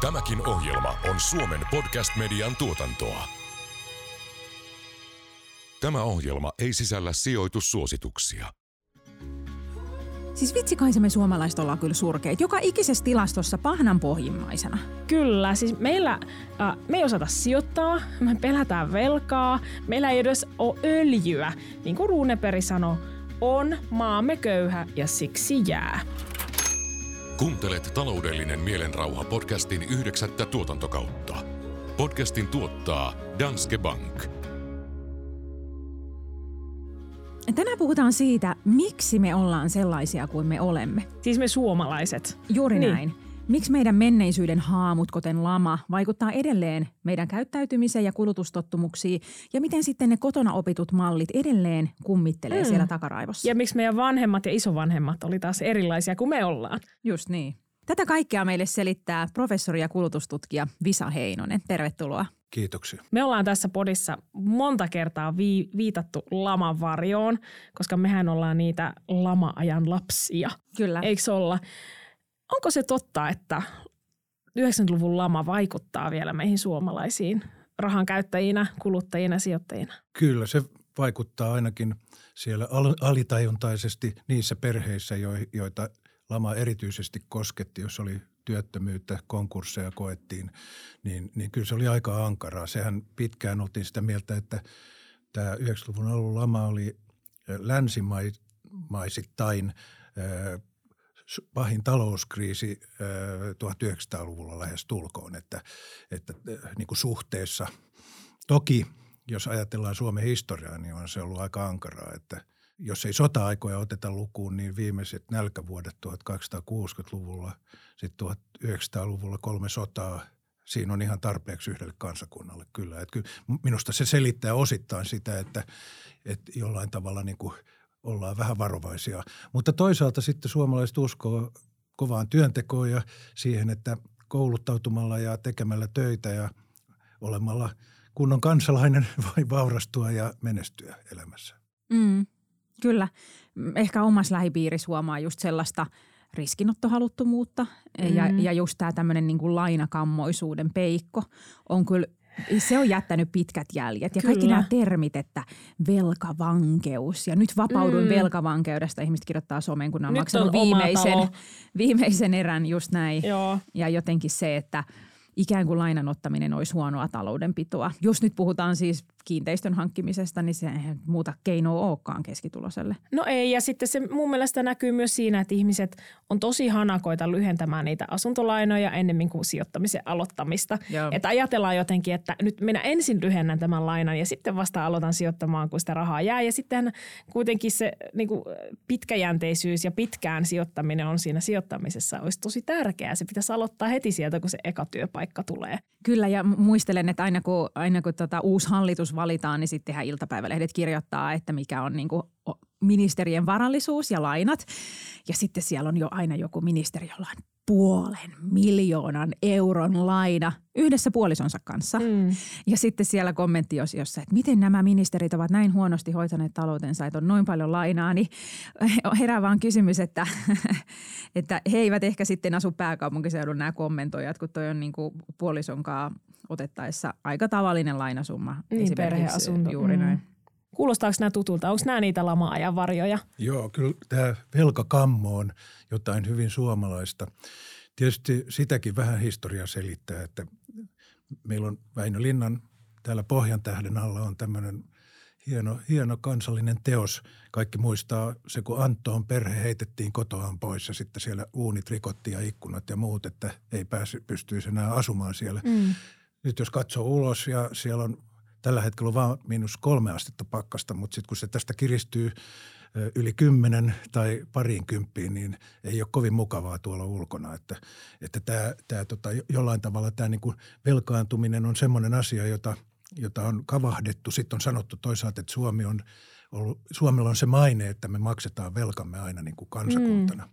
Tämäkin ohjelma on Suomen podcast-median tuotantoa. Tämä ohjelma ei sisällä sijoitussuosituksia. Siis vitsi kai se me suomalaiset ollaan kyllä surkeita. Joka ikisessä tilastossa pahnan pohjimmaisena. Kyllä, siis meillä, äh, me ei osata sijoittaa, me pelätään velkaa, meillä ei edes ole öljyä. Niin kuin Ruuneperi sanoi, on maamme köyhä ja siksi jää. Kuuntelet taloudellinen mielenrauha podcastin yhdeksättä tuotantokautta. Podcastin tuottaa Danske Bank. Tänään puhutaan siitä, miksi me ollaan sellaisia kuin me olemme. Siis me suomalaiset. Juuri Niin. näin. Miksi meidän menneisyyden haamut, kuten lama, vaikuttaa edelleen meidän käyttäytymiseen ja kulutustottumuksiin, ja miten sitten ne kotona opitut mallit edelleen kummittelee Mm. siellä takaraivossa. Ja miksi meidän vanhemmat ja isovanhemmat oli taas erilaisia kuin me ollaan. Just niin. Tätä kaikkea meille selittää professori ja kulutustutkija Visa Heinonen. Tervetuloa. Kiitoksia. Me ollaan tässä podissa monta kertaa vi- viitattu laman varjoon, koska mehän ollaan niitä lama-ajan lapsia. Kyllä. Eikö olla? Onko se totta, että 90-luvun lama vaikuttaa vielä meihin suomalaisiin rahan käyttäjinä, kuluttajina, sijoittajina? Kyllä se vaikuttaa ainakin siellä al- alitajuntaisesti niissä perheissä, jo- joita lama erityisesti kosketti, jos oli työttömyyttä, konkursseja koettiin, niin, niin kyllä se oli aika ankaraa. Sehän pitkään oltiin sitä mieltä, että tämä 90-luvun alun lama oli länsimaisittain pahin talouskriisi ö, 1900-luvulla lähes tulkoon, että, että niin kuin suhteessa. Toki jos ajatellaan Suomen historiaa, niin on se ollut aika ankaraa, että jos ei sota-aikoja oteta lukuun, niin viimeiset nälkävuodet 1260-luvulla, sitten 1900-luvulla kolme sotaa, siinä on ihan tarpeeksi yhdelle kansakunnalle kyllä. Että kyllä minusta se selittää osittain sitä, että, että jollain tavalla niin kuin ollaan vähän varovaisia. Mutta toisaalta sitten suomalaiset uskoo kovaan työntekoon ja siihen, että kouluttautumalla ja tekemällä töitä ja olemalla kunnon kansalainen voi vaurastua ja menestyä elämässä. Mm, kyllä. Ehkä omassa lähipiirissä huomaa just sellaista riskinottohaluttomuutta mm. ja, ja just tämä tämmöinen niin kuin lainakammoisuuden peikko on kyllä se on jättänyt pitkät jäljet ja kaikki Kyllä. nämä termit, että velkavankeus ja nyt vapauduin Mm. velkavankeudesta. Ihmiset kirjoittaa someen, kun ne on Nyt maksanut on viimeisen, viimeisen erän just näin. Joo. Ja jotenkin se, että ikään kuin lainan ottaminen olisi huonoa taloudenpitoa. Jos nyt puhutaan siis kiinteistön hankkimisesta, niin se ei muuta keinoa olekaan keskituloselle. No ei, ja sitten se mun mielestä näkyy myös siinä, että ihmiset on tosi hanakoita lyhentämään niitä asuntolainoja ennemmin kuin sijoittamisen aloittamista. Joo. Että ajatellaan jotenkin, että nyt minä ensin lyhennän tämän lainan ja sitten vasta aloitan sijoittamaan, kun sitä rahaa jää. Ja sitten kuitenkin se niin kuin pitkäjänteisyys ja pitkään sijoittaminen on siinä sijoittamisessa olisi tosi tärkeää. Se pitäisi aloittaa heti sieltä, kun se eka työpaikka tulee. Kyllä, ja mu- muistelen, että aina kun, aina kun tota uusi hallitus valitaan, niin sittenhän iltapäivälehdet kirjoittaa, että mikä on niin kuin ministerien varallisuus ja lainat. Ja sitten siellä on jo aina joku ministeri, jolla on puolen miljoonan euron laina yhdessä puolisonsa kanssa. Mm. Ja sitten siellä kommenttiosiossa, että miten nämä ministerit ovat näin huonosti hoitaneet taloutensa, että on noin paljon lainaa, niin herää vaan kysymys, että, että he eivät ehkä sitten asu pääkaupunkiseudun nämä kommentoijat, kun toi on niin kuin puolisonkaan otettaessa aika tavallinen lainasumma. Niin, esimerkiksi. perheasunto. Juuri Mm. näin. Kuulostaako nämä tutulta? Onko nämä niitä lama-ajan varjoja? Joo, kyllä tämä velkakammo on jotain hyvin suomalaista. Tietysti sitäkin vähän historia selittää, että meillä on Väinö Linnan täällä Pohjan tähden alla on tämmöinen hieno, hieno kansallinen teos. Kaikki muistaa se, kun Antoon perhe heitettiin kotoaan pois ja sitten siellä uunit rikottiin ja ikkunat ja muut, että ei pääsy, pystyisi enää asumaan siellä. Mm. Nyt jos katsoo ulos ja siellä on tällä hetkellä on vain miinus kolme astetta pakkasta, mutta sitten kun se tästä kiristyy yli kymmenen tai pariin kymppiin, niin ei ole kovin mukavaa tuolla ulkona. Että, että tämä, tämä tota, jo- jollain tavalla tämä niin kuin velkaantuminen on semmoinen asia, jota, jota on kavahdettu. Sitten on sanottu toisaalta, että Suomi on ollut, Suomella on se maine, että me maksetaan velkamme aina niin kuin kansakuntana. Mm.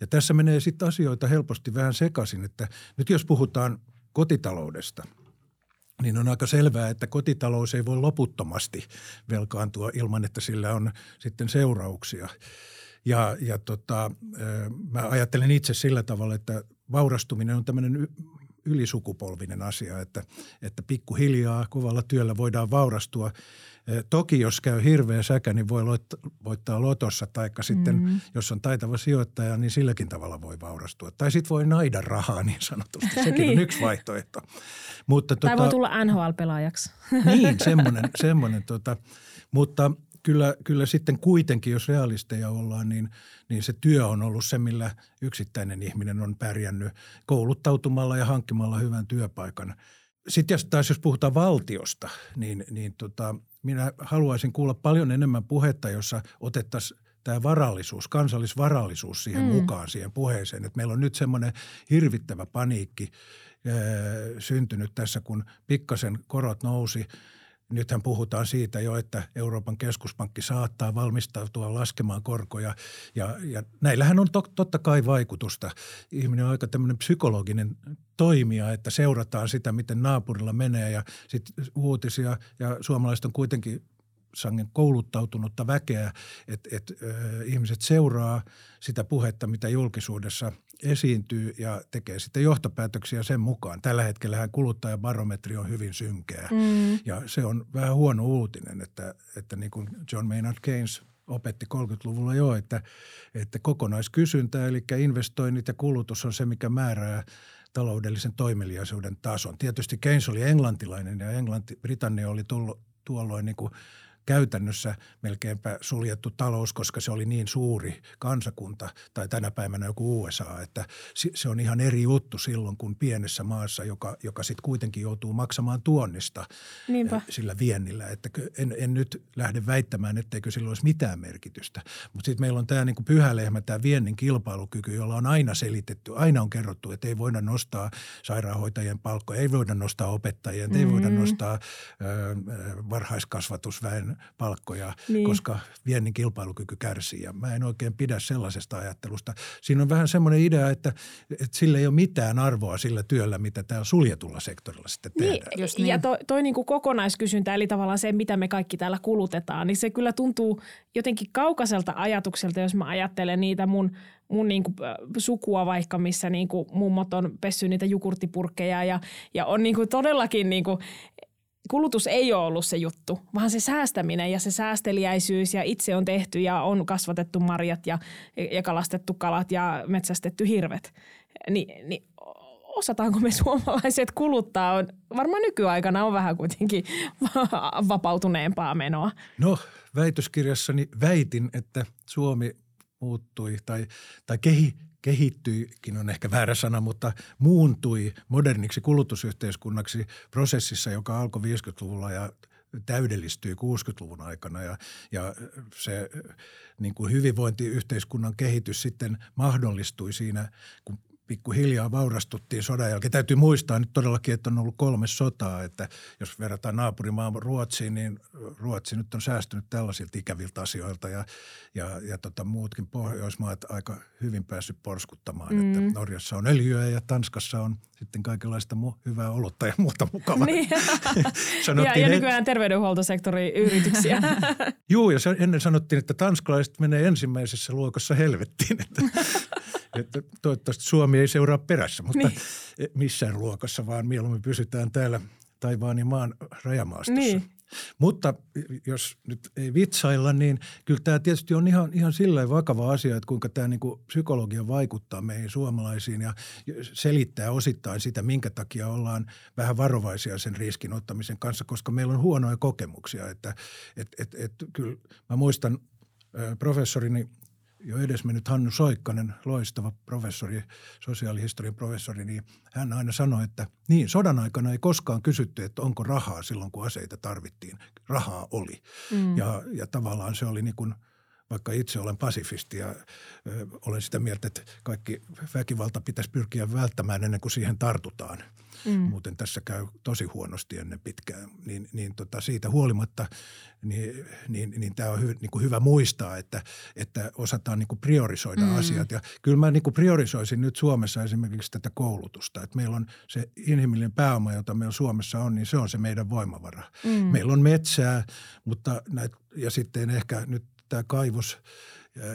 Ja tässä menee sitten asioita helposti vähän sekaisin, että nyt jos puhutaan kotitaloudesta – niin on aika selvää, että kotitalous ei voi loputtomasti velkaantua ilman, että sillä on sitten seurauksia. Ja, ja tota, mä ajattelen itse sillä tavalla, että vaurastuminen on tämmöinen ylisukupolvinen asia, että, että pikkuhiljaa kovalla työllä voidaan vaurastua. Toki jos käy hirveä säkä, niin voi voittaa lotossa, tai sitten mm-hmm. jos on taitava sijoittaja, niin silläkin tavalla voi vaurastua. Tai sitten voi naida rahaa niin sanotusti, sekin niin. on yksi vaihtoehto. Mutta, tai tota, voi tulla NHL-pelaajaksi. niin, semmoinen, semmoinen tota, mutta – kyllä, kyllä sitten kuitenkin, jos realisteja ollaan, niin, niin se työ on ollut se, millä yksittäinen ihminen on pärjännyt kouluttautumalla ja hankkimalla hyvän työpaikan. Sitten jos taas jos puhutaan valtiosta, niin, niin tota, minä haluaisin kuulla paljon enemmän puhetta, jossa otettaisiin tämä varallisuus, kansallisvarallisuus siihen mm. mukaan siihen puheeseen. Että meillä on nyt semmoinen hirvittävä paniikki ää, syntynyt tässä, kun pikkasen korot nousi – Nythän puhutaan siitä jo, että Euroopan keskuspankki saattaa valmistautua laskemaan korkoja ja, ja näillähän on to, totta kai vaikutusta. Ihminen on aika tämmöinen psykologinen toimija, että seurataan sitä, miten naapurilla menee ja sitten uutisia ja suomalaiset on kuitenkin sangen kouluttautunutta väkeä, että et, ihmiset seuraa sitä puhetta, mitä julkisuudessa esiintyy ja tekee sitten johtopäätöksiä sen mukaan. Tällä hetkellä kuluttajabarometri on hyvin synkeä mm. ja se on vähän huono uutinen, että, että niin kuin John Maynard Keynes opetti 30-luvulla jo, että, että kokonaiskysyntä eli investoinnit ja kulutus on se, mikä määrää taloudellisen toimeliaisuuden tason. Tietysti Keynes oli englantilainen ja Englanti, Britannia oli tullut tuolloin niin kuin – käytännössä melkeinpä suljettu talous, koska se oli niin suuri kansakunta tai tänä päivänä joku USA, että se on ihan eri juttu silloin kuin pienessä maassa, joka, joka sitten kuitenkin joutuu maksamaan tuonnista Niinpä. Eh, sillä viennillä. Että en, en nyt lähde väittämään, etteikö sillä olisi mitään merkitystä, mutta sitten meillä on tämä niin pyhä lehmä, tämä viennin kilpailukyky, jolla on aina selitetty, aina on kerrottu, että ei voida nostaa sairaanhoitajien palkkoja, ei voida nostaa opettajien, mm-hmm. ei voida mm. nostaa ö, varhaiskasvatusväen palkkoja, niin. koska viennin kilpailukyky kärsii. Ja mä en oikein pidä sellaisesta ajattelusta. Siinä on vähän semmoinen idea, että, että sillä ei ole mitään arvoa sillä työllä, mitä täällä suljetulla sektorilla sitten niin, tehdään. Just niin. Ja toi, toi niin kuin kokonaiskysyntä, eli tavallaan se, mitä me kaikki täällä kulutetaan, niin se kyllä tuntuu jotenkin kaukaiselta ajatukselta, jos mä ajattelen niitä mun mun niin kuin, sukua vaikka, missä niin kuin, mummot on pessy niitä jukurttipurkkeja ja, ja on niin kuin, todellakin niin kuin, kulutus ei ole ollut se juttu, vaan se säästäminen ja se säästeliäisyys ja itse on tehty ja on kasvatettu marjat ja, ja kalastettu kalat ja metsästetty hirvet. Ni, niin osataanko me suomalaiset kuluttaa? On, varmaan nykyaikana on vähän kuitenkin vapautuneempaa menoa. No väitöskirjassani väitin, että Suomi muuttui tai, tai kehi, kehittyikin on ehkä väärä sana, mutta muuntui moderniksi kulutusyhteiskunnaksi prosessissa, joka alkoi 50-luvulla ja täydellistyi 60-luvun aikana ja, ja se niin kuin hyvinvointiyhteiskunnan kehitys sitten mahdollistui siinä, kun pikkuhiljaa vaurastuttiin sodan jälkeen. Täytyy muistaa nyt todellakin, että on ollut kolme sotaa, että jos verrataan naapurimaan Ruotsiin, niin Ruotsi nyt on säästynyt tällaisilta ikäviltä asioilta ja, ja, ja tota, muutkin Pohjoismaat aika hyvin päässyt porskuttamaan. Mm. Että Norjassa on öljyä ja Tanskassa on sitten kaikenlaista mu- hyvää olutta ja muuta mukavaa. Niin. ja, ja nykyään terveydenhuoltosektori yrityksiä. Joo, ja ennen sanottiin, että tanskalaiset menee ensimmäisessä luokassa helvettiin. Että että toivottavasti Suomi ei seuraa perässä, mutta niin. missään luokassa, vaan mieluummin pysytään täällä taivaan ja maan rajamaastossa. Niin. Mutta jos nyt ei vitsailla, niin kyllä tämä tietysti on ihan, ihan sillä vakava asia, että kuinka tämä niin kuin psykologia vaikuttaa meihin suomalaisiin ja selittää osittain sitä, minkä takia ollaan vähän varovaisia sen riskin ottamisen kanssa, koska meillä on huonoja kokemuksia. Että et, et, et, kyllä mä muistan professorini jo edesmennyt Hannu Soikkanen, loistava professori, sosiaalihistorian professori, niin hän aina sanoi, että niin, sodan aikana ei koskaan kysytty, että onko rahaa silloin, kun aseita tarvittiin. Rahaa oli. Mm. Ja, ja tavallaan se oli niin kuin – vaikka itse olen pasifisti ja ö, olen sitä mieltä, että kaikki väkivalta pitäisi pyrkiä välttämään ennen kuin siihen tartutaan. Mm. Muuten tässä käy tosi huonosti ennen pitkään. Niin, niin tota, siitä huolimatta niin, niin, niin tämä on hy, niin kuin hyvä muistaa, että, että osataan niin kuin priorisoida mm. asiat. Ja kyllä mä niin kuin priorisoisin nyt Suomessa esimerkiksi tätä koulutusta. Että meillä on se inhimillinen pääoma, jota meillä Suomessa on, niin se on se meidän voimavara. Mm. Meillä on metsää, mutta näitä, ja sitten ehkä nyt tämä kaivos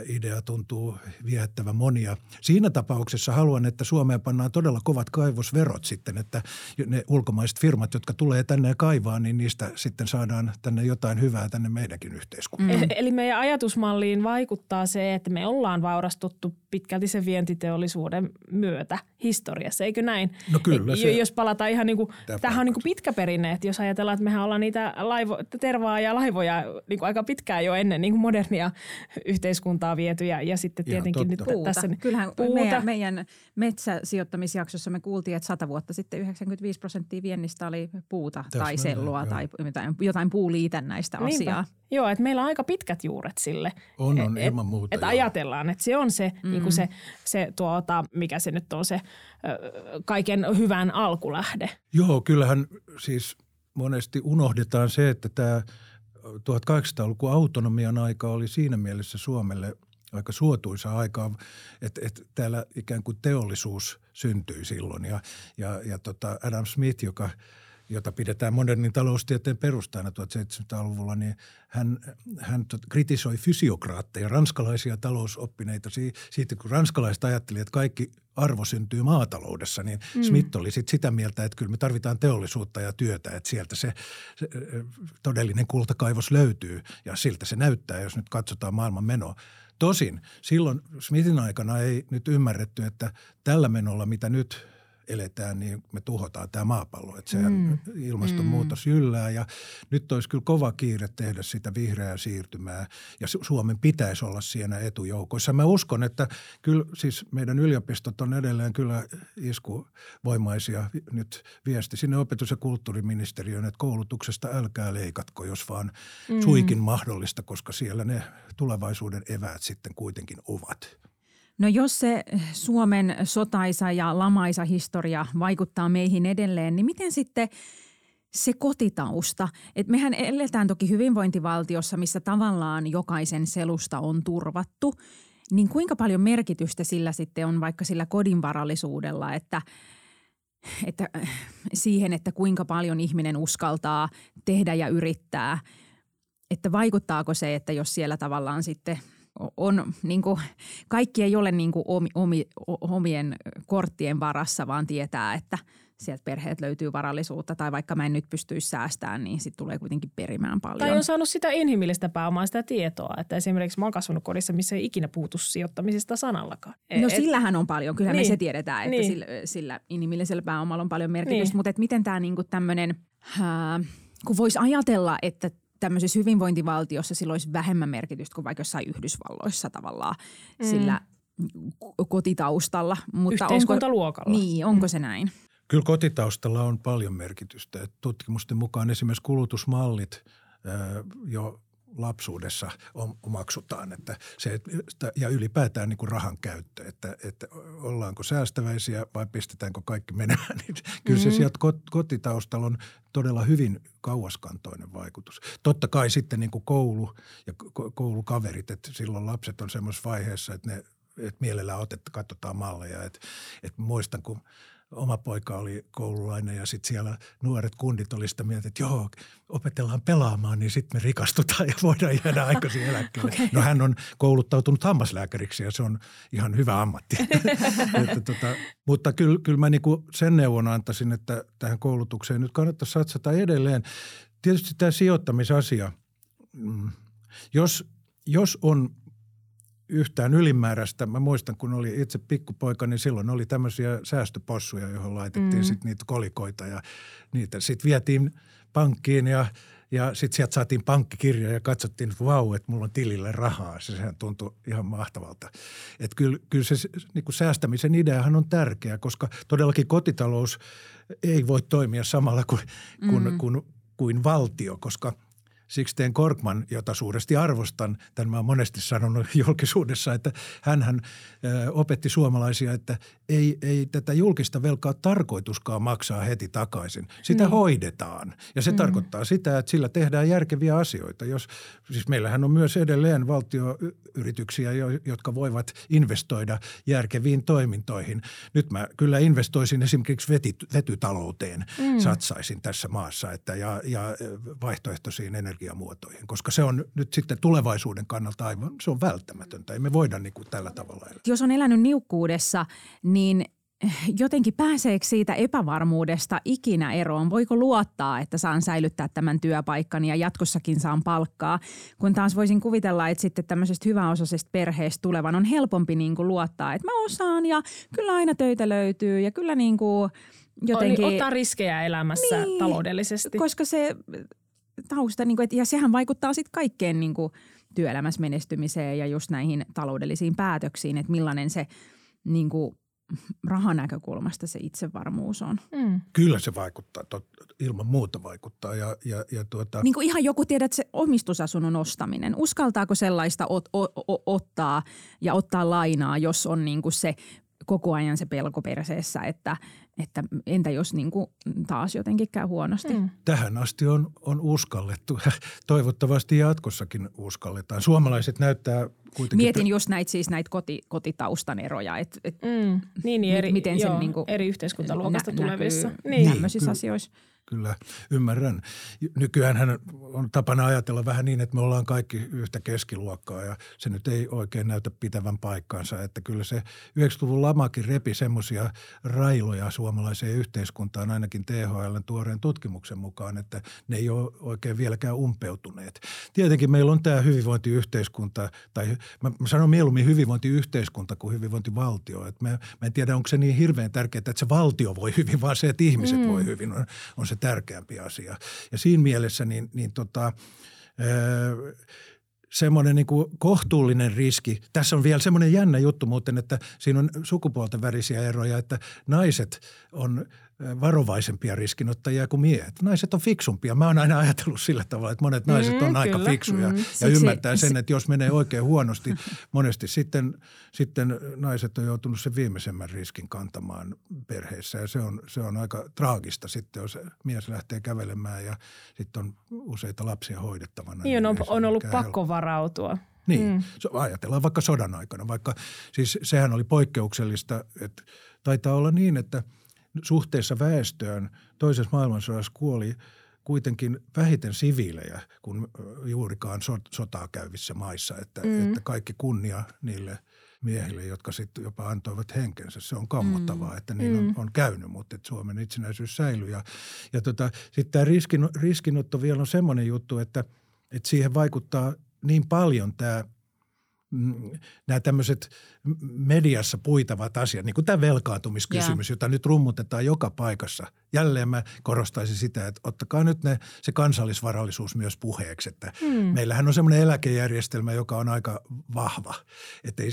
idea tuntuu viehättävän monia. Siinä tapauksessa haluan, että Suomeen pannaan todella kovat kaivosverot sitten, että ne ulkomaiset firmat, jotka tulee tänne ja kaivaa, niin niistä sitten saadaan tänne jotain hyvää tänne meidänkin yhteiskuntaan. Mm. Eli meidän ajatusmalliin vaikuttaa se, että me ollaan vaurastuttu pitkälti sen vientiteollisuuden myötä historiassa, eikö näin? No kyllä. Se, jos palataan ihan niin kuin, tämähän on niin kuin pitkä perinne, että jos ajatellaan, että mehän ollaan niitä laivo, tervaa ja laivoja niin kuin aika pitkään jo ennen niin kuin modernia yhteiskuntaa viety ja, ja sitten tietenkin nyt puuta. tässä niin Kyllähän puuta. Meidän, meidän metsäsijoittamisjaksossa me kuultiin, että sata vuotta sitten 95 prosenttia viennistä oli puuta Täs tai sellua joo. tai jotain, jotain puuliitännäistä Niinpä. asiaa. Joo, että meillä on aika pitkät juuret sille. On, on et, ilman muuta. Että ajatellaan, että se on se, mm. niin kuin se, se tuota, mikä se nyt on se kaiken hyvän alkulähde. Joo, kyllähän siis monesti unohdetaan se, että tämä 1800-luvun autonomian aika oli siinä mielessä Suomelle aika suotuisa aika, että, että täällä ikään kuin teollisuus syntyi silloin. Ja, ja, ja tota Adam Smith, joka – jota pidetään modernin taloustieteen perustajana 1700-luvulla, niin hän, hän kritisoi fysiokraatteja, ranskalaisia talousoppineita siitä, kun ranskalaiset ajattelivat, että kaikki arvo syntyy maataloudessa, niin mm. Smith oli sit sitä mieltä, että kyllä me tarvitaan teollisuutta ja työtä, että sieltä se, se todellinen kultakaivos löytyy ja siltä se näyttää, jos nyt katsotaan maailman menoa. Tosin silloin Smithin aikana ei nyt ymmärretty, että tällä menolla, mitä nyt eletään, niin me tuhotaan tämä maapallo. Että se mm. ilmastonmuutos mm. yllää ja nyt olisi kyllä kova kiire tehdä sitä vihreää siirtymää ja Suomen pitäisi olla siinä etujoukoissa. Mä uskon, että kyllä siis meidän yliopistot on edelleen kyllä iskuvoimaisia. Nyt viesti sinne opetus- ja kulttuuriministeriöön, että koulutuksesta älkää leikatko, jos vaan mm. suikin mahdollista, koska siellä ne tulevaisuuden eväät sitten kuitenkin ovat. No jos se Suomen sotaisa ja lamaisa historia vaikuttaa meihin edelleen, niin miten sitten se kotitausta? Et mehän eletään toki hyvinvointivaltiossa, missä tavallaan jokaisen selusta on turvattu. Niin kuinka paljon merkitystä sillä sitten on vaikka sillä kodinvarallisuudella, että että siihen, että kuinka paljon ihminen uskaltaa tehdä ja yrittää. Että vaikuttaako se, että jos siellä tavallaan sitten – on, niin kuin, kaikki ei ole niin kuin omi, omi, omien korttien varassa, vaan tietää, että sieltä perheet löytyy varallisuutta tai vaikka mä en nyt pystyisi säästämään, niin sitten tulee kuitenkin perimään paljon. Tai on saanut sitä inhimillistä pääomaa, sitä tietoa, että esimerkiksi mä oon kasvanut kodissa, missä ei ikinä puhutu sijoittamisesta sanallakaan. No et, sillähän on paljon, kyllä niin, me se tiedetään, että niin. sillä, sillä inhimillisellä pääomalla on paljon merkitystä, niin. mutta et miten tämä niinku tämmöinen, kun voisi ajatella, että tämmöisessä hyvinvointivaltiossa sillä olisi vähemmän merkitystä kuin vaikka jossain Yhdysvalloissa tavallaan mm. sillä kotitaustalla. Mutta Yhteiskuntaluokalla. Onko, niin, onko mm. se näin? Kyllä kotitaustalla on paljon merkitystä. Tutkimusten mukaan esimerkiksi kulutusmallit jo lapsuudessa omaksutaan, että se, ja ylipäätään niin kuin rahan käyttö, että, että ollaanko säästäväisiä vai pistetäänkö kaikki menemään. Niin kyllä se mm-hmm. sieltä kotitaustalla on todella hyvin kauaskantoinen vaikutus. Totta kai sitten niin kuin koulu ja koulukaverit, että silloin lapset on semmoisessa vaiheessa, että ne että mielellään otetta, katsotaan malleja. Että, että muistan, kun – oma poika oli koululainen ja sitten siellä nuoret kundit oli sitä mieltä, että joo, opetellaan pelaamaan, niin sitten me rikastutaan ja voidaan jäädä aikaisin eläkkeelle. okay. No hän on kouluttautunut hammaslääkäriksi ja se on ihan hyvä ammatti. että tota, mutta kyllä, kyllä mä niinku sen neuvon antaisin, että tähän koulutukseen nyt kannattaa satsata edelleen. Tietysti tämä sijoittamisasia, mm, jos, jos on yhtään ylimääräistä. Mä muistan, kun oli itse pikkupoika, niin silloin oli tämmöisiä säästöpossuja, johon laitettiin mm. sitten niitä kolikoita ja niitä sitten vietiin pankkiin ja ja sitten sieltä saatiin pankkikirja ja katsottiin, että vau, että mulla on tilille rahaa. Se, sehän tuntui ihan mahtavalta. Että kyllä, kyllä se niin kuin säästämisen ideahan on tärkeä, koska todellakin kotitalous ei voi toimia samalla kuin, mm. kuin, kuin, kuin valtio, koska – Sixten Korkman, jota suuresti arvostan, tämän mä olen monesti sanonut julkisuudessa, että hän opetti suomalaisia, että ei, ei tätä julkista velkaa tarkoituskaan maksaa heti takaisin. Sitä niin. hoidetaan ja se mm. tarkoittaa sitä, että sillä tehdään järkeviä asioita. Jos, siis meillähän on myös edelleen valtioyrityksiä, jotka voivat investoida järkeviin toimintoihin. Nyt mä kyllä investoisin esimerkiksi vety, vetytalouteen, mm. satsaisin tässä maassa että, ja, ja vaihtoehtoisiin energiaan energiamuotoihin, koska se on nyt sitten tulevaisuuden kannalta aivan, se on välttämätöntä. Ei me voida niin kuin tällä tavalla elää. Jos on elänyt niukkuudessa, niin jotenkin pääseekö siitä epävarmuudesta ikinä eroon? Voiko luottaa, että saan säilyttää tämän työpaikkani ja jatkossakin saan palkkaa? Kun taas voisin kuvitella, että sitten tämmöisestä hyväosaisesta perheestä tulevan on helpompi niin kuin luottaa, että mä osaan ja kyllä aina töitä löytyy ja kyllä niin kuin jotenkin... Ottaa riskejä elämässä niin, taloudellisesti. Koska se tausta, niin kuin, ja sehän vaikuttaa sitten kaikkeen niin kuin työelämässä menestymiseen ja just näihin taloudellisiin päätöksiin, että millainen se niin kuin rahan näkökulmasta se itsevarmuus on. Mm. Kyllä se vaikuttaa, tot, ilman muuta vaikuttaa. Ja, ja, ja tuota... niin kuin ihan joku tiedät se omistusasunnon ostaminen. Uskaltaako sellaista ot, ot, ot, ottaa ja ottaa lainaa, jos on niin kuin se koko ajan se pelko perseessä, että, että entä jos niin kuin taas jotenkin käy huonosti. Mm. Tähän asti on, on uskallettu. Toivottavasti jatkossakin uskalletaan. Suomalaiset näyttää kuitenkin... Mietin just näitä siis näitä koti, kotitaustan eroja. Et, et mm. Niin, niin eri, miten joo, sen niin kuin, eri yhteiskuntaluokasta nä- tulevissa. Näkyy niin. Tämmöisissä asioissa kyllä ymmärrän. Nykyään hän on tapana ajatella vähän niin, että me ollaan kaikki yhtä keskiluokkaa ja se nyt ei oikein näytä pitävän paikkaansa. Että kyllä se 90-luvun lamakin repi semmoisia railoja suomalaiseen yhteiskuntaan ainakin THL tuoreen tutkimuksen mukaan, että ne ei ole oikein vieläkään umpeutuneet. Tietenkin meillä on tämä hyvinvointiyhteiskunta, tai mä, sanon mieluummin hyvinvointiyhteiskunta kuin hyvinvointivaltio. Että mä, mä en tiedä, onko se niin hirveän tärkeää, että se valtio voi hyvin, vaan se, että ihmiset mm. voi hyvin on, on se tärkeämpi asia. Ja siinä mielessä niin, niin tota, öö, semmoinen niin kohtuullinen riski. Tässä on vielä semmoinen jännä juttu muuten, että siinä on sukupuolten värisiä eroja, että naiset on varovaisempia riskinottajia kuin miehet. Naiset on fiksumpia. Mä oon aina ajatellut sillä tavalla, että monet naiset on mm, aika kyllä. fiksuja mm. ja Siksi, ymmärtää sen, että jos menee oikein huonosti, monesti sitten, sitten naiset on joutunut sen viimeisemmän riskin kantamaan perheessä ja se on, se on aika traagista sitten, jos mies lähtee kävelemään ja sitten on useita lapsia hoidettavana. Niin, on, on ollut pakko helppo. varautua. Niin, mm. ajatellaan vaikka sodan aikana, vaikka siis sehän oli poikkeuksellista, että taitaa olla niin, että – suhteessa väestöön toisessa maailmansodassa kuoli kuitenkin vähiten siviilejä kuin juurikaan sotaa käyvissä maissa. Että, mm. että kaikki kunnia niille miehille, jotka sitten jopa antoivat henkensä. Se on kammottavaa, mm. että niin on, mm. on käynyt, mutta että Suomen itsenäisyys säilyy. Ja, ja tota, sitten tämä riskin, riskinotto vielä on semmoinen juttu, että, että siihen vaikuttaa niin paljon tämä – nämä tämmöiset mediassa puitavat asiat, niin kuin tämä velkaantumiskysymys, yeah. jota nyt rummutetaan joka paikassa. Jälleen mä korostaisin sitä, että ottakaa nyt ne, se kansallisvarallisuus myös puheeksi. Että mm. Meillähän on semmoinen eläkejärjestelmä, joka on aika vahva. Että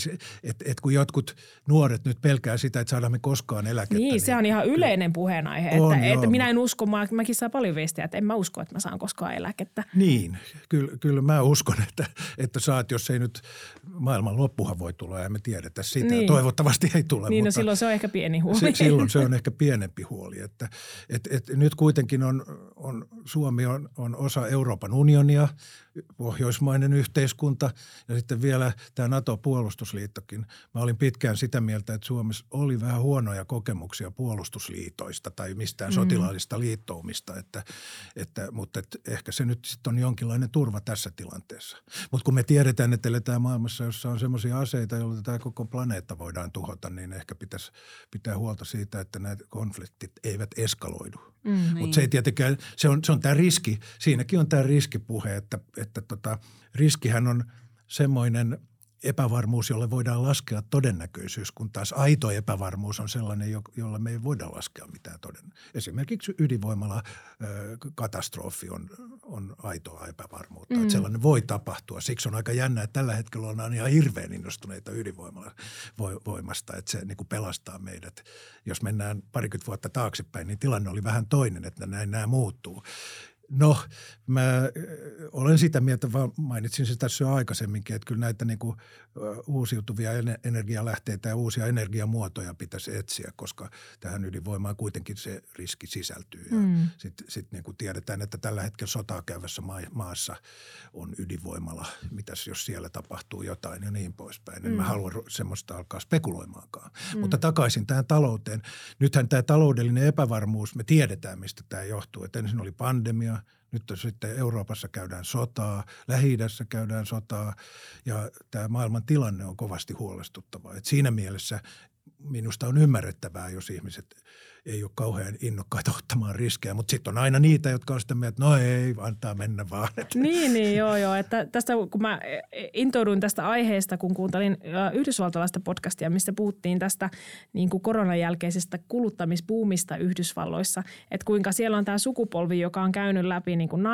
et, et kun jotkut nuoret nyt pelkää sitä, että saadaan me koskaan eläkettä. Niin, niin se on ihan yleinen puheenaihe. On, että, että minä en usko, mä, mäkin saan paljon viestiä, että en mä usko, että mä saan koskaan eläkettä. Niin, kyllä, kyllä mä uskon, että, että saat, jos ei nyt maailman loppuhan voi tulla ja me tiedetä sitä. Niin. Toivottavasti ei tule. Niin, no mutta no silloin se on ehkä pieni huoli. silloin se on ehkä pienempi huoli. Että, et, et nyt kuitenkin on, on Suomi on, on osa Euroopan unionia – pohjoismainen yhteiskunta ja sitten vielä tämä NATO-puolustusliittokin. Mä olin pitkään sitä mieltä, että Suomessa oli vähän huonoja kokemuksia puolustusliitoista tai mistään mm. sotilaallista liittoumista, että, että, mutta että ehkä se nyt sitten on jonkinlainen turva tässä tilanteessa. Mutta kun me tiedetään, että eletään maailmassa, jossa on sellaisia aseita, joilla tämä koko planeetta voidaan tuhota, niin ehkä pitäisi pitää huolta siitä, että nämä konfliktit eivät eskaloidu. Mm, niin. Mutta se ei tietenkään, se on, se on tämä riski, siinäkin on tämä riskipuhe, että, että tota, riskihän on semmoinen epävarmuus, jolle voidaan laskea todennäköisyys, kun taas aito epävarmuus on sellainen, jolla me ei voida laskea mitään toden. Esimerkiksi ydinvoimala katastrofi on, on aitoa epävarmuutta. Mm. Että sellainen voi tapahtua. Siksi on aika jännä, että tällä hetkellä on ihan hirveän innostuneita ydinvoimasta, että se niin kuin pelastaa meidät. Jos mennään parikymmentä vuotta taaksepäin, niin tilanne oli vähän toinen, että näin nämä muuttuu. No, mä olen sitä mieltä, vaan mainitsin se tässä jo aikaisemminkin, että kyllä näitä niin kuin uusiutuvia energialähteitä ja uusia energiamuotoja pitäisi etsiä, koska tähän ydinvoimaan kuitenkin se riski sisältyy. Mm. Sitten sit niin kuin tiedetään, että tällä hetkellä sotaa käyvässä maassa on ydinvoimala. Mitäs jos siellä tapahtuu jotain ja niin poispäin. En mm. mä halua semmoista alkaa spekuloimaankaan. Mm. Mutta takaisin tähän talouteen. Nythän tämä taloudellinen epävarmuus, me tiedetään mistä tämä johtuu. Että ensin oli pandemia. Nyt sitten Euroopassa käydään sotaa, lähi käydään sotaa ja tämä maailman tilanne on kovasti huolestuttava. Et siinä mielessä minusta on ymmärrettävää, jos ihmiset ei ole kauhean innokkaita ottamaan riskejä, mutta sitten on aina niitä, jotka on sitä mieltä, että no ei, antaa mennä vaan. Niin, niin, joo, joo. Että tästä, kun mä intouduin tästä aiheesta, kun kuuntelin yhdysvaltalaista podcastia, missä puhuttiin tästä niin kuin koronan jälkeisestä kuluttamispuumista Yhdysvalloissa, että kuinka siellä on tämä sukupolvi, joka on käynyt läpi niin kuin 9-11,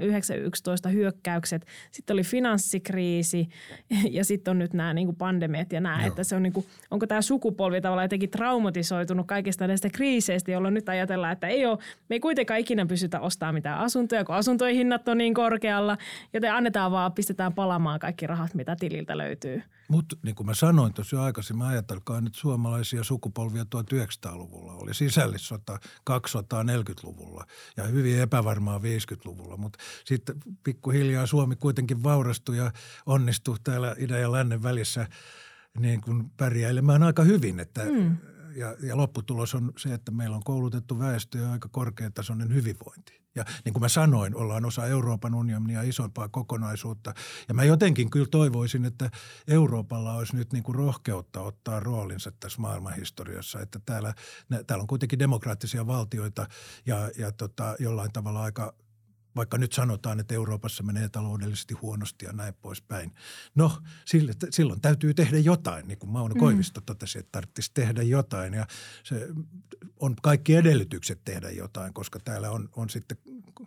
911 hyökkäykset, sitten oli finanssikriisi ja sitten on nyt nämä niin kuin pandemiat ja nämä, joo. että se on niin kuin, onko tämä sukupolvi tavallaan jotenkin traumatisoitunut kaikista näistä näistä kriiseistä, jolloin nyt ajatellaan, että ei ole, me ei kuitenkaan ikinä pysytä ostamaan mitään asuntoja, kun asuntojen hinnat on niin korkealla, joten annetaan vaan, pistetään palamaan kaikki rahat, mitä tililtä löytyy. Mutta niin kuin mä sanoin tuossa jo aikaisemmin, ajatelkaa nyt suomalaisia sukupolvia 1900-luvulla. Oli sisällissota 240-luvulla ja hyvin epävarmaa 50-luvulla. Mutta sitten pikkuhiljaa Suomi kuitenkin vaurastui ja onnistui täällä idän ja lännen välissä niin kuin pärjäilemään aika hyvin. Että mm ja, ja lopputulos on se, että meillä on koulutettu väestö ja aika korkeatasoinen hyvinvointi. Ja niin kuin mä sanoin, ollaan osa Euroopan unionia isompaa kokonaisuutta. Ja mä jotenkin kyllä toivoisin, että Euroopalla olisi nyt niin kuin rohkeutta ottaa roolinsa tässä maailmanhistoriassa. Että täällä, täällä on kuitenkin demokraattisia valtioita ja, ja tota, jollain tavalla aika – vaikka nyt sanotaan, että Euroopassa menee taloudellisesti huonosti ja näin poispäin. No, silloin täytyy tehdä jotain, niin kuin Mauno mm. Koivisto totesi, että tarvitsisi tehdä jotain. Ja se on kaikki edellytykset tehdä jotain, koska täällä on, on sitten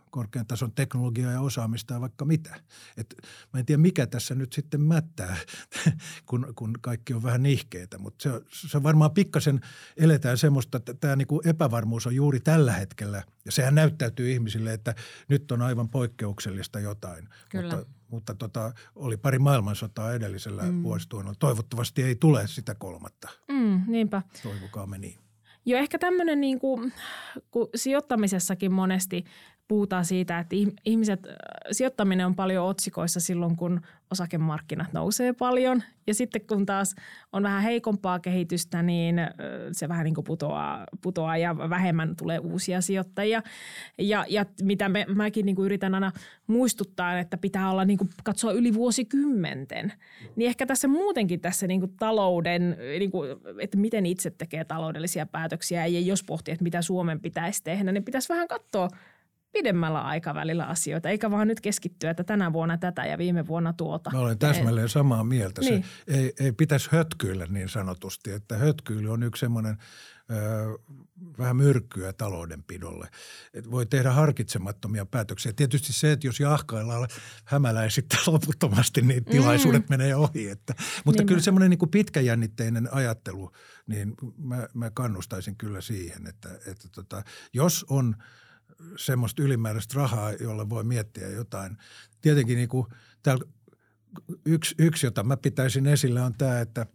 korkean tason teknologiaa ja osaamista ja vaikka mitä. Et mä en tiedä, mikä tässä nyt sitten mättää, kun, kun kaikki on vähän nihkeitä, mutta se, se varmaan pikkasen eletään semmoista, että tämä niinku epävarmuus on juuri tällä hetkellä ja sehän näyttäytyy ihmisille, että nyt on aivan poikkeuksellista jotain. Kyllä. Mutta, mutta tota, oli pari maailmansotaa edellisellä mm. vuosituhannella. Toivottavasti ei tule sitä kolmatta. Mm, niinpä. Toivokaamme niin. Joo, ehkä tämmöinen niin kuin, kun sijoittamisessakin monesti puhutaan siitä, että ihmiset, sijoittaminen on paljon otsikoissa silloin, kun osakemarkkinat nousee paljon. Ja sitten kun taas on vähän heikompaa kehitystä, niin se vähän niin kuin putoaa, putoaa ja vähemmän tulee uusia sijoittajia. Ja, ja mitä me, mäkin niin kuin yritän aina muistuttaa, että pitää olla niin kuin katsoa yli vuosikymmenten. Niin ehkä tässä muutenkin tässä niin kuin talouden, niin kuin, että miten itse tekee taloudellisia päätöksiä ja jos pohtii, että mitä Suomen pitäisi tehdä, niin pitäisi vähän katsoa – pidemmällä aikavälillä asioita, eikä vaan nyt keskittyä, että tänä vuonna tätä ja viime vuonna tuota. Mä olen täsmälleen samaa mieltä. Niin. Se ei, ei pitäisi hötkyillä niin sanotusti, että hötkyily on yksi semmoinen vähän myrkkyä taloudenpidolle. Et voi tehdä harkitsemattomia päätöksiä. Tietysti se, että jos jahkaillaan hämäläisittää loputtomasti, niin tilaisuudet mm. menee ohi. Että, mutta niin kyllä semmoinen niin pitkäjännitteinen ajattelu, niin mä, mä kannustaisin kyllä siihen, että, että tota, jos on – semmoista ylimääräistä rahaa, jolla voi miettiä jotain. Tietenkin niin kuin täällä yksi, yksi, jota mä pitäisin esille on tämä, että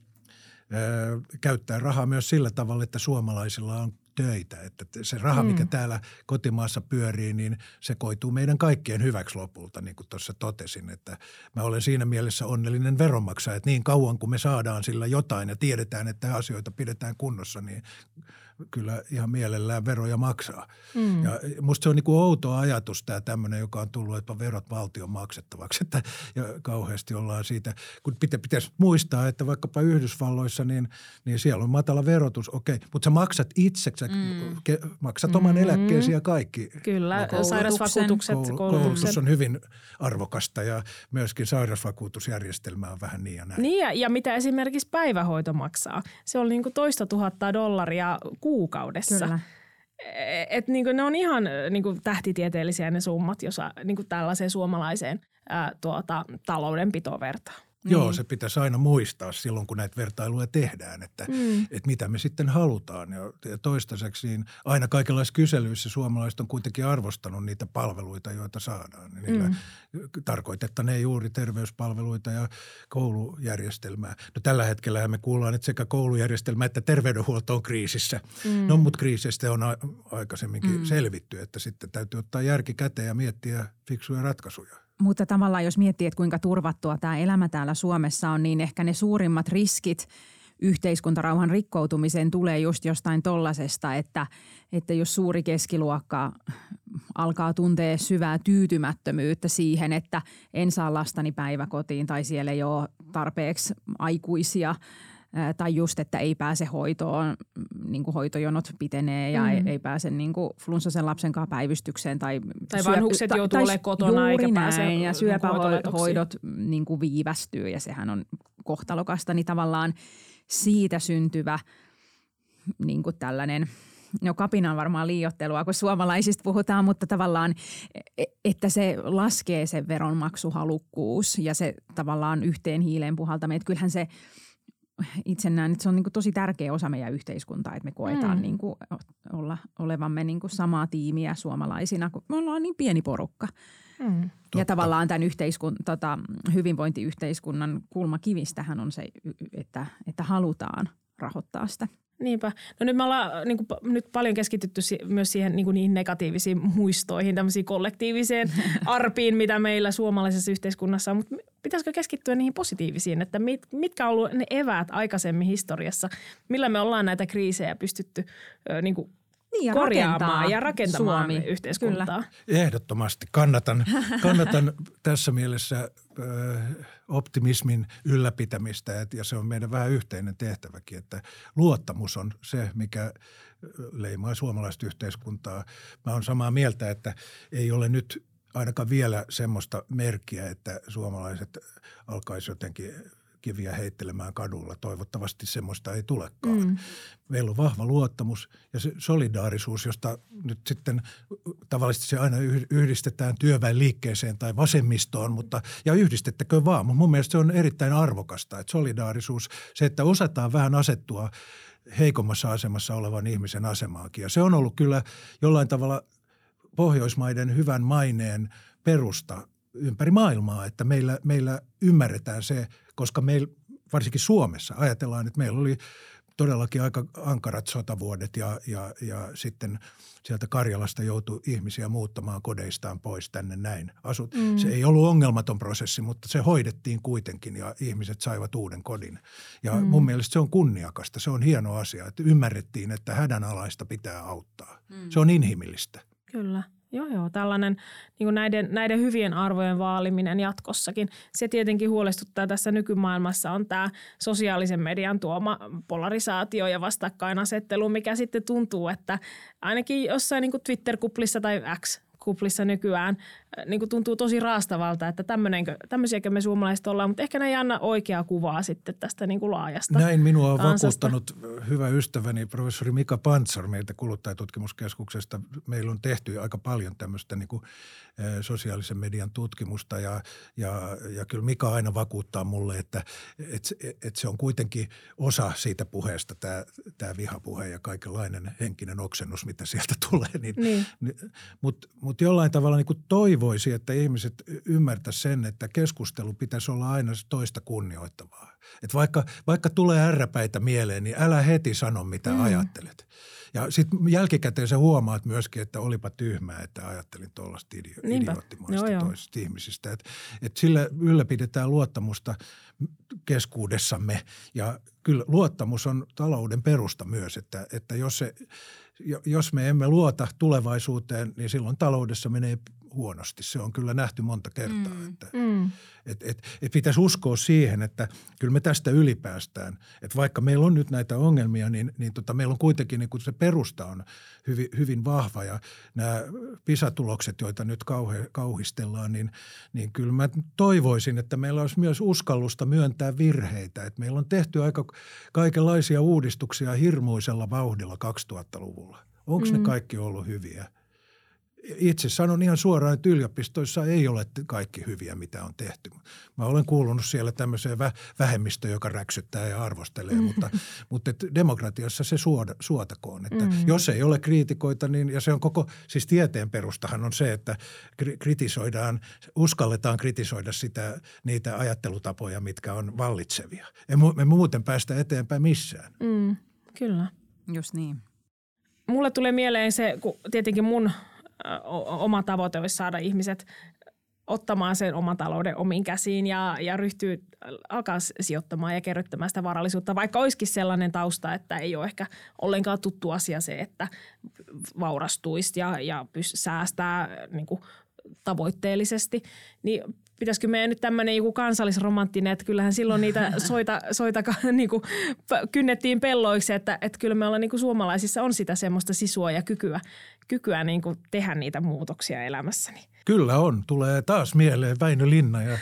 ö, käyttää rahaa myös sillä tavalla, että suomalaisilla on töitä. Että se raha, mm. mikä täällä kotimaassa pyörii, niin se koituu meidän kaikkien hyväksi lopulta, niin kuin tuossa totesin. Että mä olen siinä mielessä onnellinen veronmaksaja, että niin kauan kuin me saadaan sillä jotain ja tiedetään, että asioita pidetään kunnossa, niin kyllä ihan mielellään veroja maksaa. Mm. Ja musta se on niin kuin outo ajatus tämä tämmöinen, joka on tullut, että verot valtion maksettavaksi. Että, ja kauheasti ollaan siitä, kun pitä, pitäisi muistaa, että vaikkapa Yhdysvalloissa, niin, niin siellä on matala verotus, okei, mutta sä maksat itse, sä mm. ke, maksat oman mm. eläkkeesi ja kaikki. Kyllä, no, sairausvakuutukset, koulu, koulutus on hyvin arvokasta ja myöskin sairausvakuutusjärjestelmä on vähän niin ja näin. Niin ja, ja mitä esimerkiksi päivähoito maksaa. Se on niin kuin toista tuhatta dollaria kuukaudessa. Kyllä. E, et niin kuin ne on ihan niin kuin tähtitieteellisiä ne summat, jos niin kuin tällaiseen suomalaiseen ää, tuota, taloudenpitoon vertaa. Joo, niin. se pitäisi aina muistaa silloin, kun näitä vertailuja tehdään, että, mm. että mitä me sitten halutaan. Ja, toistaiseksi niin aina kaikenlaisissa kyselyissä suomalaiset on kuitenkin arvostanut niitä palveluita, joita saadaan. Niillä mm. tarkoitettaneen juuri terveyspalveluita ja koulujärjestelmää. No tällä hetkellä me kuullaan, että sekä koulujärjestelmä että terveydenhuolto on kriisissä. Mm. No mutta kriisistä on aikaisemminkin mm. selvitty, että sitten täytyy ottaa järki käteen ja miettiä fiksuja ratkaisuja. Mutta tavallaan jos miettii, että kuinka turvattua tämä elämä täällä Suomessa on, niin ehkä ne suurimmat riskit yhteiskuntarauhan rikkoutumiseen tulee just jostain tollasesta, että, että jos suuri keskiluokka alkaa tuntea syvää tyytymättömyyttä siihen, että en saa lastani päiväkotiin tai siellä ei ole tarpeeksi aikuisia tai just, että ei pääse hoitoon, niin kuin hoitojonot pitenee ja mm. ei, ei pääse niin kuin flunssasen lapsen kanssa päivystykseen. Tai, tai syö, vanhukset ta, joutuu olemaan kotona eikä näin, pääse ja niin syöpähoidot niin kuin viivästyy ja sehän on kohtalokasta, niin tavallaan siitä syntyvä niin kuin tällainen – no kapina on varmaan liiottelua, kun suomalaisista puhutaan, mutta tavallaan, e, että se laskee se veronmaksuhalukkuus ja se tavallaan yhteen hiileen puhaltaminen. Että kyllähän se itse näen, että se on niin kuin tosi tärkeä osa meidän yhteiskuntaa, että me koetaan mm. niin kuin olla, olevamme niin kuin samaa tiimiä suomalaisina, kun me ollaan niin pieni porukka. Mm. Ja tavallaan tämän yhteiskun, tota, hyvinvointiyhteiskunnan kulmakivistähän on se, että, että halutaan rahoittaa sitä – Niinpä. No nyt me ollaan äh, niin kuin, nyt paljon keskitytty si- myös siihen niin kuin niihin negatiivisiin muistoihin, tämmöisiin kollektiiviseen arpiin, mitä meillä suomalaisessa yhteiskunnassa on. Mutta pitäisikö keskittyä niihin positiivisiin, että mit, mitkä on ollut ne eväät aikaisemmin historiassa, millä me ollaan näitä kriisejä pystytty ö, niin kuin niin, ja korjaamaan ja rakentamaan Suomi. yhteiskuntaa. Kyllä. Ehdottomasti kannatan, kannatan tässä mielessä optimismin ylläpitämistä ja se on meidän vähän yhteinen tehtäväkin, että luottamus on se, mikä leimaa suomalaista yhteiskuntaa. Mä olen samaa mieltä, että ei ole nyt ainakaan vielä semmoista merkkiä, että suomalaiset alkaisi jotenkin kiviä heittelemään kadulla. Toivottavasti semmoista ei tulekaan. Mm. Meillä on vahva luottamus ja se solidaarisuus, josta nyt sitten tavallisesti se aina yhdistetään työväenliikkeeseen tai vasemmistoon, mutta ja yhdistettäkö vaan. Mutta mun mielestä se on erittäin arvokasta, että solidaarisuus, se, että osataan vähän asettua heikommassa asemassa olevan ihmisen asemaankin. Ja se on ollut kyllä jollain tavalla Pohjoismaiden hyvän maineen perusta ympäri maailmaa, että meillä, meillä ymmärretään se, koska meillä varsinkin Suomessa ajatellaan, että meillä oli todellakin aika ankarat sotavuodet ja, ja, ja sitten sieltä Karjalasta joutui ihmisiä muuttamaan kodeistaan pois tänne näin. Asut. Mm. Se ei ollut ongelmaton prosessi, mutta se hoidettiin kuitenkin ja ihmiset saivat uuden kodin. Ja mm. mun mielestä se on kunniakasta, se on hieno asia, että ymmärrettiin, että hädänalaista pitää auttaa. Mm. Se on inhimillistä. Kyllä. Joo, joo. Tällainen niin kuin näiden, näiden hyvien arvojen vaaliminen jatkossakin. Se tietenkin huolestuttaa tässä nykymaailmassa on tämä sosiaalisen median tuoma polarisaatio ja vastakkainasettelu, mikä sitten tuntuu, että ainakin jossain niin kuin Twitter-kuplissa tai X kuplissa nykyään äh, niin kuin tuntuu tosi raastavalta, että tämmöisiäkö me suomalaiset ollaan, mutta ehkä ne ei anna oikeaa kuvaa sitten tästä niin kuin laajasta Näin minua on ansasta. vakuuttanut hyvä ystäväni professori Mika Pantsar meiltä kuluttajatutkimuskeskuksesta. Meillä on tehty aika paljon tämmöistä niin kuin sosiaalisen median tutkimusta ja, ja, ja kyllä Mika aina vakuuttaa mulle, että et, et se on kuitenkin osa siitä puheesta, tämä, tämä vihapuhe ja kaikenlainen henkinen oksennus, mitä sieltä tulee. Niin, niin. Mutta mut jollain tavalla niin toivoisi, että ihmiset ymmärtäisivät sen, että keskustelu pitäisi olla aina toista kunnioittavaa. Et vaikka, vaikka tulee ärräpäitä mieleen, niin älä heti sano, mitä mm. ajattelet. Ja sitten jälkikäteen sä huomaat myöskin, että olipa tyhmää, että ajattelin tuollaista idio- idioottimaista toisista ihmisistä. Että et sillä ylläpidetään luottamusta keskuudessamme ja kyllä luottamus on talouden perusta myös, että, että jos, se, jos me emme luota tulevaisuuteen, niin silloin taloudessa menee huonosti. Se on kyllä nähty monta kertaa. Mm. Että, mm. Et, et, et pitäisi uskoa siihen, että kyllä me tästä ylipäästään. Että vaikka meillä on nyt näitä ongelmia, niin, niin tota, meillä on kuitenkin niin se perusta on hyvin, hyvin vahva. Ja nämä PISA-tulokset, joita nyt kauhe, kauhistellaan, niin, niin kyllä mä toivoisin, että meillä olisi myös uskallusta myöntää virheitä. Että meillä on tehty aika kaikenlaisia uudistuksia hirmuisella vauhdilla 2000-luvulla. Onko mm. ne kaikki ollut hyviä? Itse sanon ihan suoraan, että yliopistoissa ei ole kaikki hyviä, mitä on tehty. Mä olen kuulunut siellä tämmöiseen vähemmistö, joka räksyttää ja arvostelee, mm. mutta, mutta että demokratiassa se suoda, suotakoon. Että mm. Jos ei ole kriitikoita, niin ja se on koko, siis tieteen perustahan on se, että kritisoidaan, uskalletaan kritisoida sitä, niitä ajattelutapoja, mitkä on vallitsevia. Me muuten päästä eteenpäin missään. Mm, kyllä. Just niin. Mulle tulee mieleen se, kun tietenkin mun oma tavoite olisi saada ihmiset ottamaan sen oman talouden omiin käsiin ja, ja ryhtyy alkaa sijoittamaan ja kerryttämään sitä varallisuutta, vaikka olisikin sellainen tausta, että ei ole ehkä ollenkaan tuttu asia se, että vaurastuisi ja, ja säästää niin kuin tavoitteellisesti, niin pitäisikö meidän nyt tämmöinen joku kansallisromanttinen, että kyllähän silloin niitä soita, soita niin kuin, kynnettiin pelloiksi, että, että kyllä me ollaan niin kuin suomalaisissa on sitä semmoista sisua ja kykyä, kykyä niin kuin tehdä niitä muutoksia elämässäni. Kyllä on. Tulee taas mieleen Väinö Linna ja,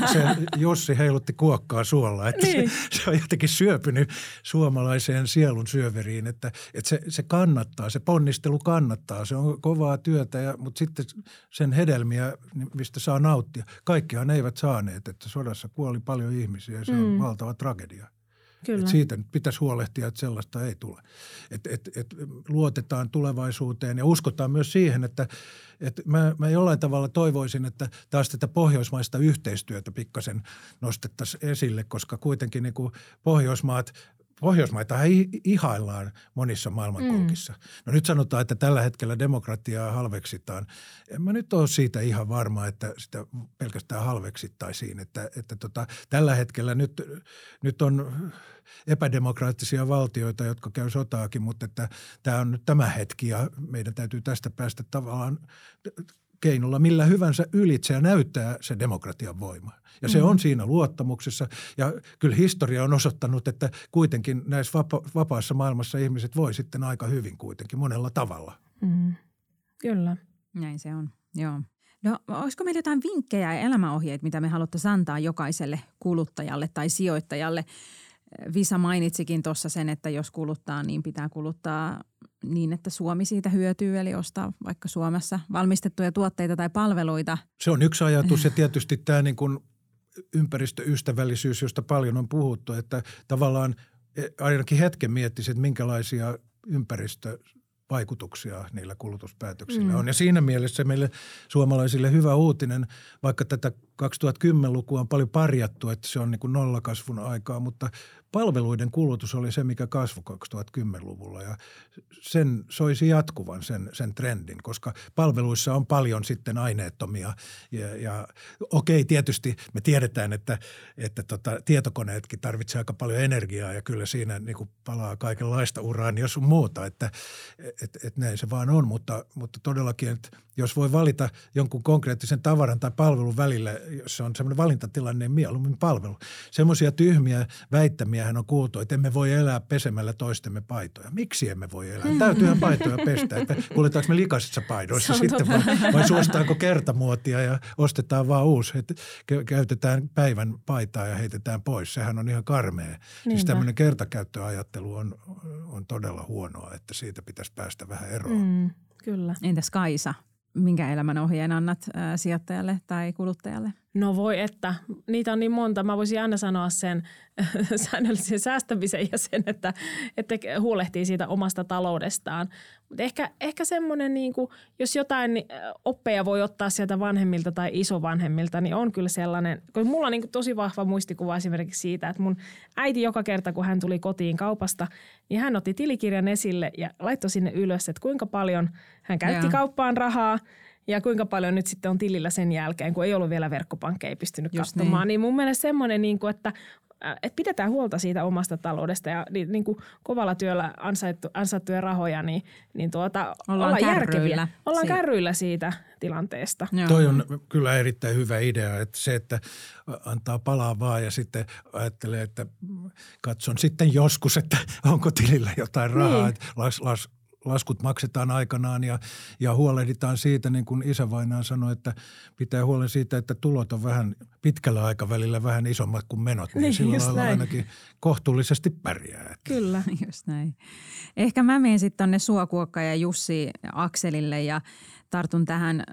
ja se Jossi heilutti kuokkaa suolla. Että niin. se, se, on jotenkin syöpynyt suomalaiseen sielun syöveriin, että, että se, se kannattaa, se ponnistelu kannattaa. Se on kovaa työtä, ja, mutta sitten sen hedelmiä, mistä saa nauttia. Kaikkihan eivät saaneet, että sodassa kuoli paljon ihmisiä ja se on mm. valtava tragedia. Kyllä. Et siitä pitäisi huolehtia, että sellaista ei tule. Et, et, et luotetaan tulevaisuuteen ja uskotaan myös siihen, että et mä, mä jollain tavalla toivoisin, että taas tätä pohjoismaista yhteistyötä pikkasen nostettaisiin esille, koska kuitenkin niin kuin Pohjoismaat Pohjoismaita ihaillaan monissa maailmankolkissa. Mm. No nyt sanotaan, että tällä hetkellä demokratiaa halveksitaan. En mä nyt ole siitä ihan varma, että sitä pelkästään halveksittaisiin. Että, että tota, tällä hetkellä nyt, nyt on epädemokraattisia valtioita, jotka käy sotaakin, mutta että tämä on nyt tämä hetki ja meidän täytyy tästä päästä tavallaan keinolla millä hyvänsä ylitse ja näyttää se demokratian voima. Ja se mm. on siinä luottamuksessa. Ja kyllä historia on osoittanut, että kuitenkin näissä vapa- vapaassa maailmassa ihmiset voi sitten aika hyvin kuitenkin monella tavalla. Mm. Kyllä. Näin se on, joo. No olisiko meillä jotain vinkkejä ja elämäohjeita, mitä me haluttaisiin antaa jokaiselle kuluttajalle tai sijoittajalle – Visa mainitsikin tuossa sen, että jos kuluttaa, niin pitää kuluttaa niin, että Suomi siitä hyötyy, eli ostaa vaikka Suomessa valmistettuja tuotteita tai palveluita. Se on yksi ajatus ja tietysti tämä niin kuin ympäristöystävällisyys, josta paljon on puhuttu, että tavallaan e, ainakin hetken miettisi, että minkälaisia ympäristö vaikutuksia niillä kulutuspäätöksillä mm. on. Ja siinä mielessä meille suomalaisille hyvä uutinen, vaikka tätä 2010-lukua on paljon parjattu, että se on niin kuin nollakasvun aikaa, mutta palveluiden kulutus oli se, mikä kasvoi 2010-luvulla ja sen soisi jatkuvan sen, sen trendin, koska palveluissa on paljon sitten aineettomia ja, ja okei tietysti me tiedetään, että, että tota, tietokoneetkin tarvitsevat aika paljon energiaa ja kyllä siinä niin kuin palaa kaikenlaista uraania sun muuta, että et, et näin se vaan on, mutta, mutta todellakin, että jos voi valita jonkun konkreettisen tavaran tai palvelun välillä, jos se on semmoinen valintatilanne, niin mieluummin palvelu. Semmoisia tyhmiä väittämiä on kuultu, että emme voi elää pesemällä toistemme paitoja. Miksi emme voi elää? Täytyyhän paitoja pestä. Että kuljetaanko me likaisissa paidoissa sitten vai, vai suostaanko kertamuotia ja ostetaan vaan uusi. Että käytetään päivän paitaa ja heitetään pois. Sehän on ihan karmea. Siis tämmöinen kertakäyttöajattelu on, on todella huonoa, että siitä pitäisi päästä vähän eroon. Mm, kyllä. Entäs Kaisa? Minkä elämän ohjeen annat ää, sijoittajalle tai kuluttajalle? No voi että, niitä on niin monta. Mä voisin aina sanoa sen säännöllisen säästämisen ja sen, että, että huolehtii siitä omasta taloudestaan. Mutta ehkä, ehkä semmoinen, niin kuin, jos jotain oppeja voi ottaa sieltä vanhemmilta tai isovanhemmilta, niin on kyllä sellainen, kun mulla on niin kuin tosi vahva muistikuva esimerkiksi siitä, että mun äiti joka kerta, kun hän tuli kotiin kaupasta, niin hän otti tilikirjan esille ja laittoi sinne ylös, että kuinka paljon hän käytti ja. kauppaan rahaa – ja kuinka paljon nyt sitten on tilillä sen jälkeen, kun ei ollut vielä verkkopankkeja ei pystynyt Just katsomaan. Niin. niin mun mielestä semmoinen, niin kuin, että että pidetään huolta siitä omasta taloudesta ja niin, niin kuin kovalla työllä ansaittu, ansaittuja rahoja, niin, niin tuota, ollaan, ollaan järkeviä. Ollaan siitä. kärryillä siitä tilanteesta. Joo. Toi on kyllä erittäin hyvä idea, että se, että antaa palaa vaan ja sitten ajattelee, että katson sitten joskus, että onko tilillä jotain rahaa, niin. että las, las, laskut maksetaan aikanaan ja, ja huolehditaan siitä, niin kuin isävainaan sanoi, että pitää huolen siitä, että tulot on vähän pitkällä aikavälillä vähän isommat kuin menot, niin, niin sillä lailla ainakin kohtuullisesti pärjää. Kyllä, just näin. Ehkä mä menen sitten tuonne Suokuokka ja Jussi Akselille ja tartun tähän,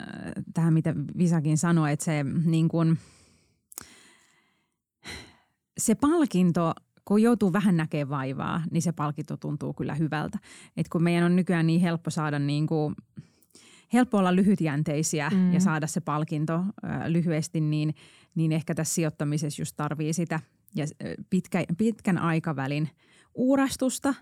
tähän mitä Visakin sanoi, että se niin kuin, se palkinto – kun joutuu vähän näkemään vaivaa, niin se palkinto tuntuu kyllä hyvältä. Et kun meidän on nykyään niin helppo saada niin kuin, helppo olla lyhytjänteisiä mm. ja saada se palkinto äh, lyhyesti, niin, niin ehkä tässä sijoittamisessa just tarvii sitä ja pitkä, pitkän aikavälin uurastusta,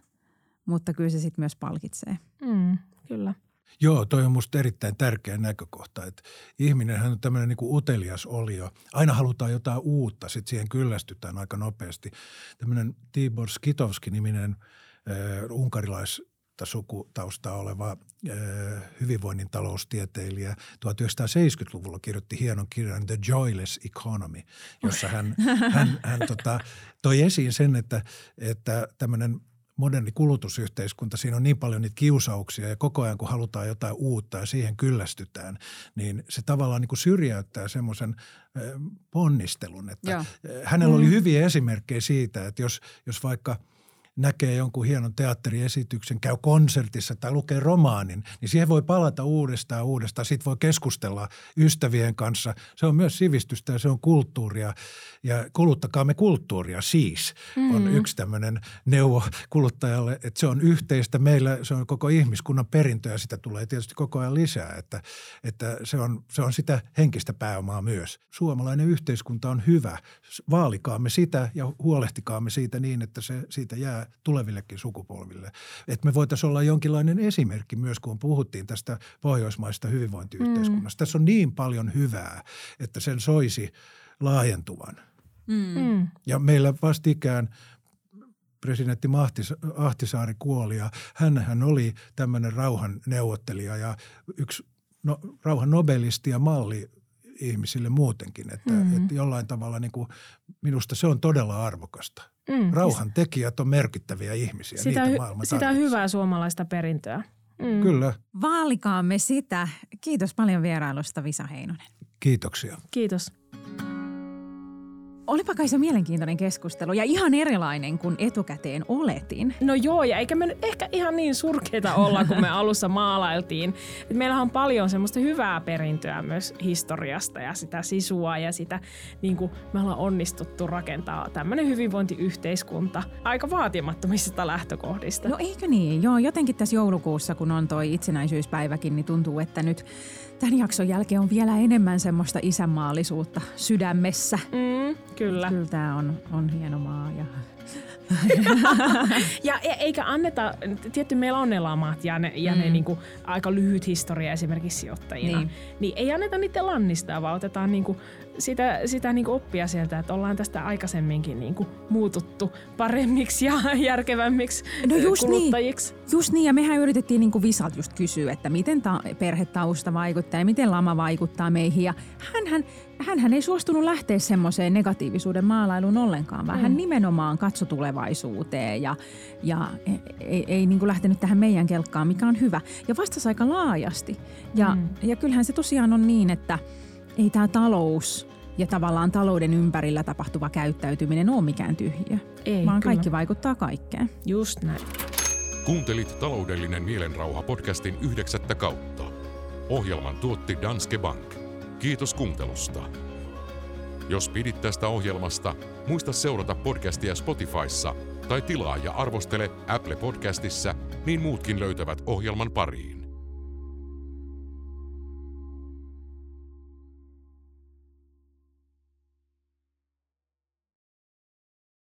mutta kyllä se sitten myös palkitsee. Mm, kyllä. Joo, toi on musta erittäin tärkeä näkökohta, että ihminenhän on tämmöinen niin kuin utelias olio. Aina halutaan jotain uutta, sitten siihen kyllästytään aika nopeasti. Tämmöinen Tibor Skitovski-niminen äh, unkarilais sukutaustaa oleva äh, hyvinvoinnin taloustieteilijä 1970-luvulla kirjoitti hienon kirjan The Joyless Economy, jossa hän, hän, hän tota, toi esiin sen, että, että tämmöinen moderni kulutusyhteiskunta, siinä on niin paljon niitä kiusauksia ja koko ajan kun halutaan jotain uutta ja siihen kyllästytään, niin se tavallaan niin kuin syrjäyttää semmoisen ponnistelun. Että Joo. hänellä oli mm. hyviä esimerkkejä siitä, että jos, jos vaikka – näkee jonkun hienon teatteriesityksen, käy konsertissa tai lukee romaanin, niin siihen voi palata uudestaan uudestaan. Sitten voi keskustella ystävien kanssa. Se on myös sivistystä ja se on kulttuuria. Ja kuluttakaamme kulttuuria siis mm. on yksi tämmöinen neuvo kuluttajalle, että se on yhteistä. Meillä se on koko ihmiskunnan perintö ja sitä tulee tietysti koko ajan lisää, että, että se, on, se on sitä henkistä pääomaa myös. Suomalainen yhteiskunta on hyvä. Vaalikaamme sitä ja huolehtikaamme siitä niin, että se siitä jää tulevillekin sukupolville. Että me voitaisiin olla jonkinlainen esimerkki myös, kun puhuttiin tästä pohjoismaista hyvinvointiyhteiskunnasta. Mm. Tässä on niin paljon hyvää, että sen soisi laajentuvan. Mm. mm. Ja meillä vastikään presidentti Mahtis, Ahtisaari kuoli ja hän, hän oli tämmöinen rauhan neuvottelija ja yksi no, rauhan nobelisti ja malli ihmisille muutenkin. Että, mm. että jollain tavalla niin kuin, minusta se on todella arvokasta. Mm. Rauhan tekijät on merkittäviä ihmisiä. Sitä, Niitä maailma sitä hyvää suomalaista perintöä. Mm. Kyllä. Vaalikaamme sitä. Kiitos paljon vierailusta Visa Heinonen. Kiitoksia. Kiitos. Olipa kai se mielenkiintoinen keskustelu ja ihan erilainen kuin etukäteen oletin. No joo, ja eikä me nyt ehkä ihan niin surkeita olla, kun me alussa maalailtiin. Meillähän on paljon semmoista hyvää perintöä myös historiasta ja sitä sisua ja sitä, niin kuin me ollaan onnistuttu rakentaa tämmöinen hyvinvointiyhteiskunta aika vaatimattomista lähtökohdista. No eikö niin? Joo, jotenkin tässä joulukuussa, kun on toi itsenäisyyspäiväkin, niin tuntuu, että nyt tämän jakson jälkeen on vielä enemmän semmoista isänmaallisuutta sydämessä. Mm, kyllä. Kyllä tämä on, on hieno maa ja ja e- eikä anneta, tietty meillä on ne lamat ja ne, ja mm. ne niinku, aika lyhyt historia esimerkiksi sijoittajina, niin, niin ei anneta niiden lannistaa, vaan otetaan niinku sitä, sitä niin oppia sieltä, että ollaan tästä aikaisemminkin niin muututtu paremmiksi ja järkevämmiksi no just niin. kuluttajiksi. Niin. Just niin, ja mehän yritettiin niin Visalt just kysyä, että miten ta- perhetausta vaikuttaa ja miten lama vaikuttaa meihin. Ja hänhän, hänhän ei suostunut lähteä semmoiseen negatiivisuuden maalailuun ollenkaan, vaan mm. hän nimenomaan katsoi tulevaisuuteen ja, ja ei, ei niin lähtenyt tähän meidän kelkkaan, mikä on hyvä. Ja vastasi aika laajasti. Ja, mm. ja kyllähän se tosiaan on niin, että ei tämä talous ja tavallaan talouden ympärillä tapahtuva käyttäytyminen ole mikään tyhjiö, ei, vaan kyllä. kaikki vaikuttaa kaikkeen. Just näin. Kuuntelit Taloudellinen mielenrauha podcastin yhdeksättä kautta. Ohjelman tuotti Danske Bank. Kiitos kuuntelusta. Jos pidit tästä ohjelmasta, muista seurata podcastia Spotifyssa tai tilaa ja arvostele Apple Podcastissa, niin muutkin löytävät ohjelman pariin.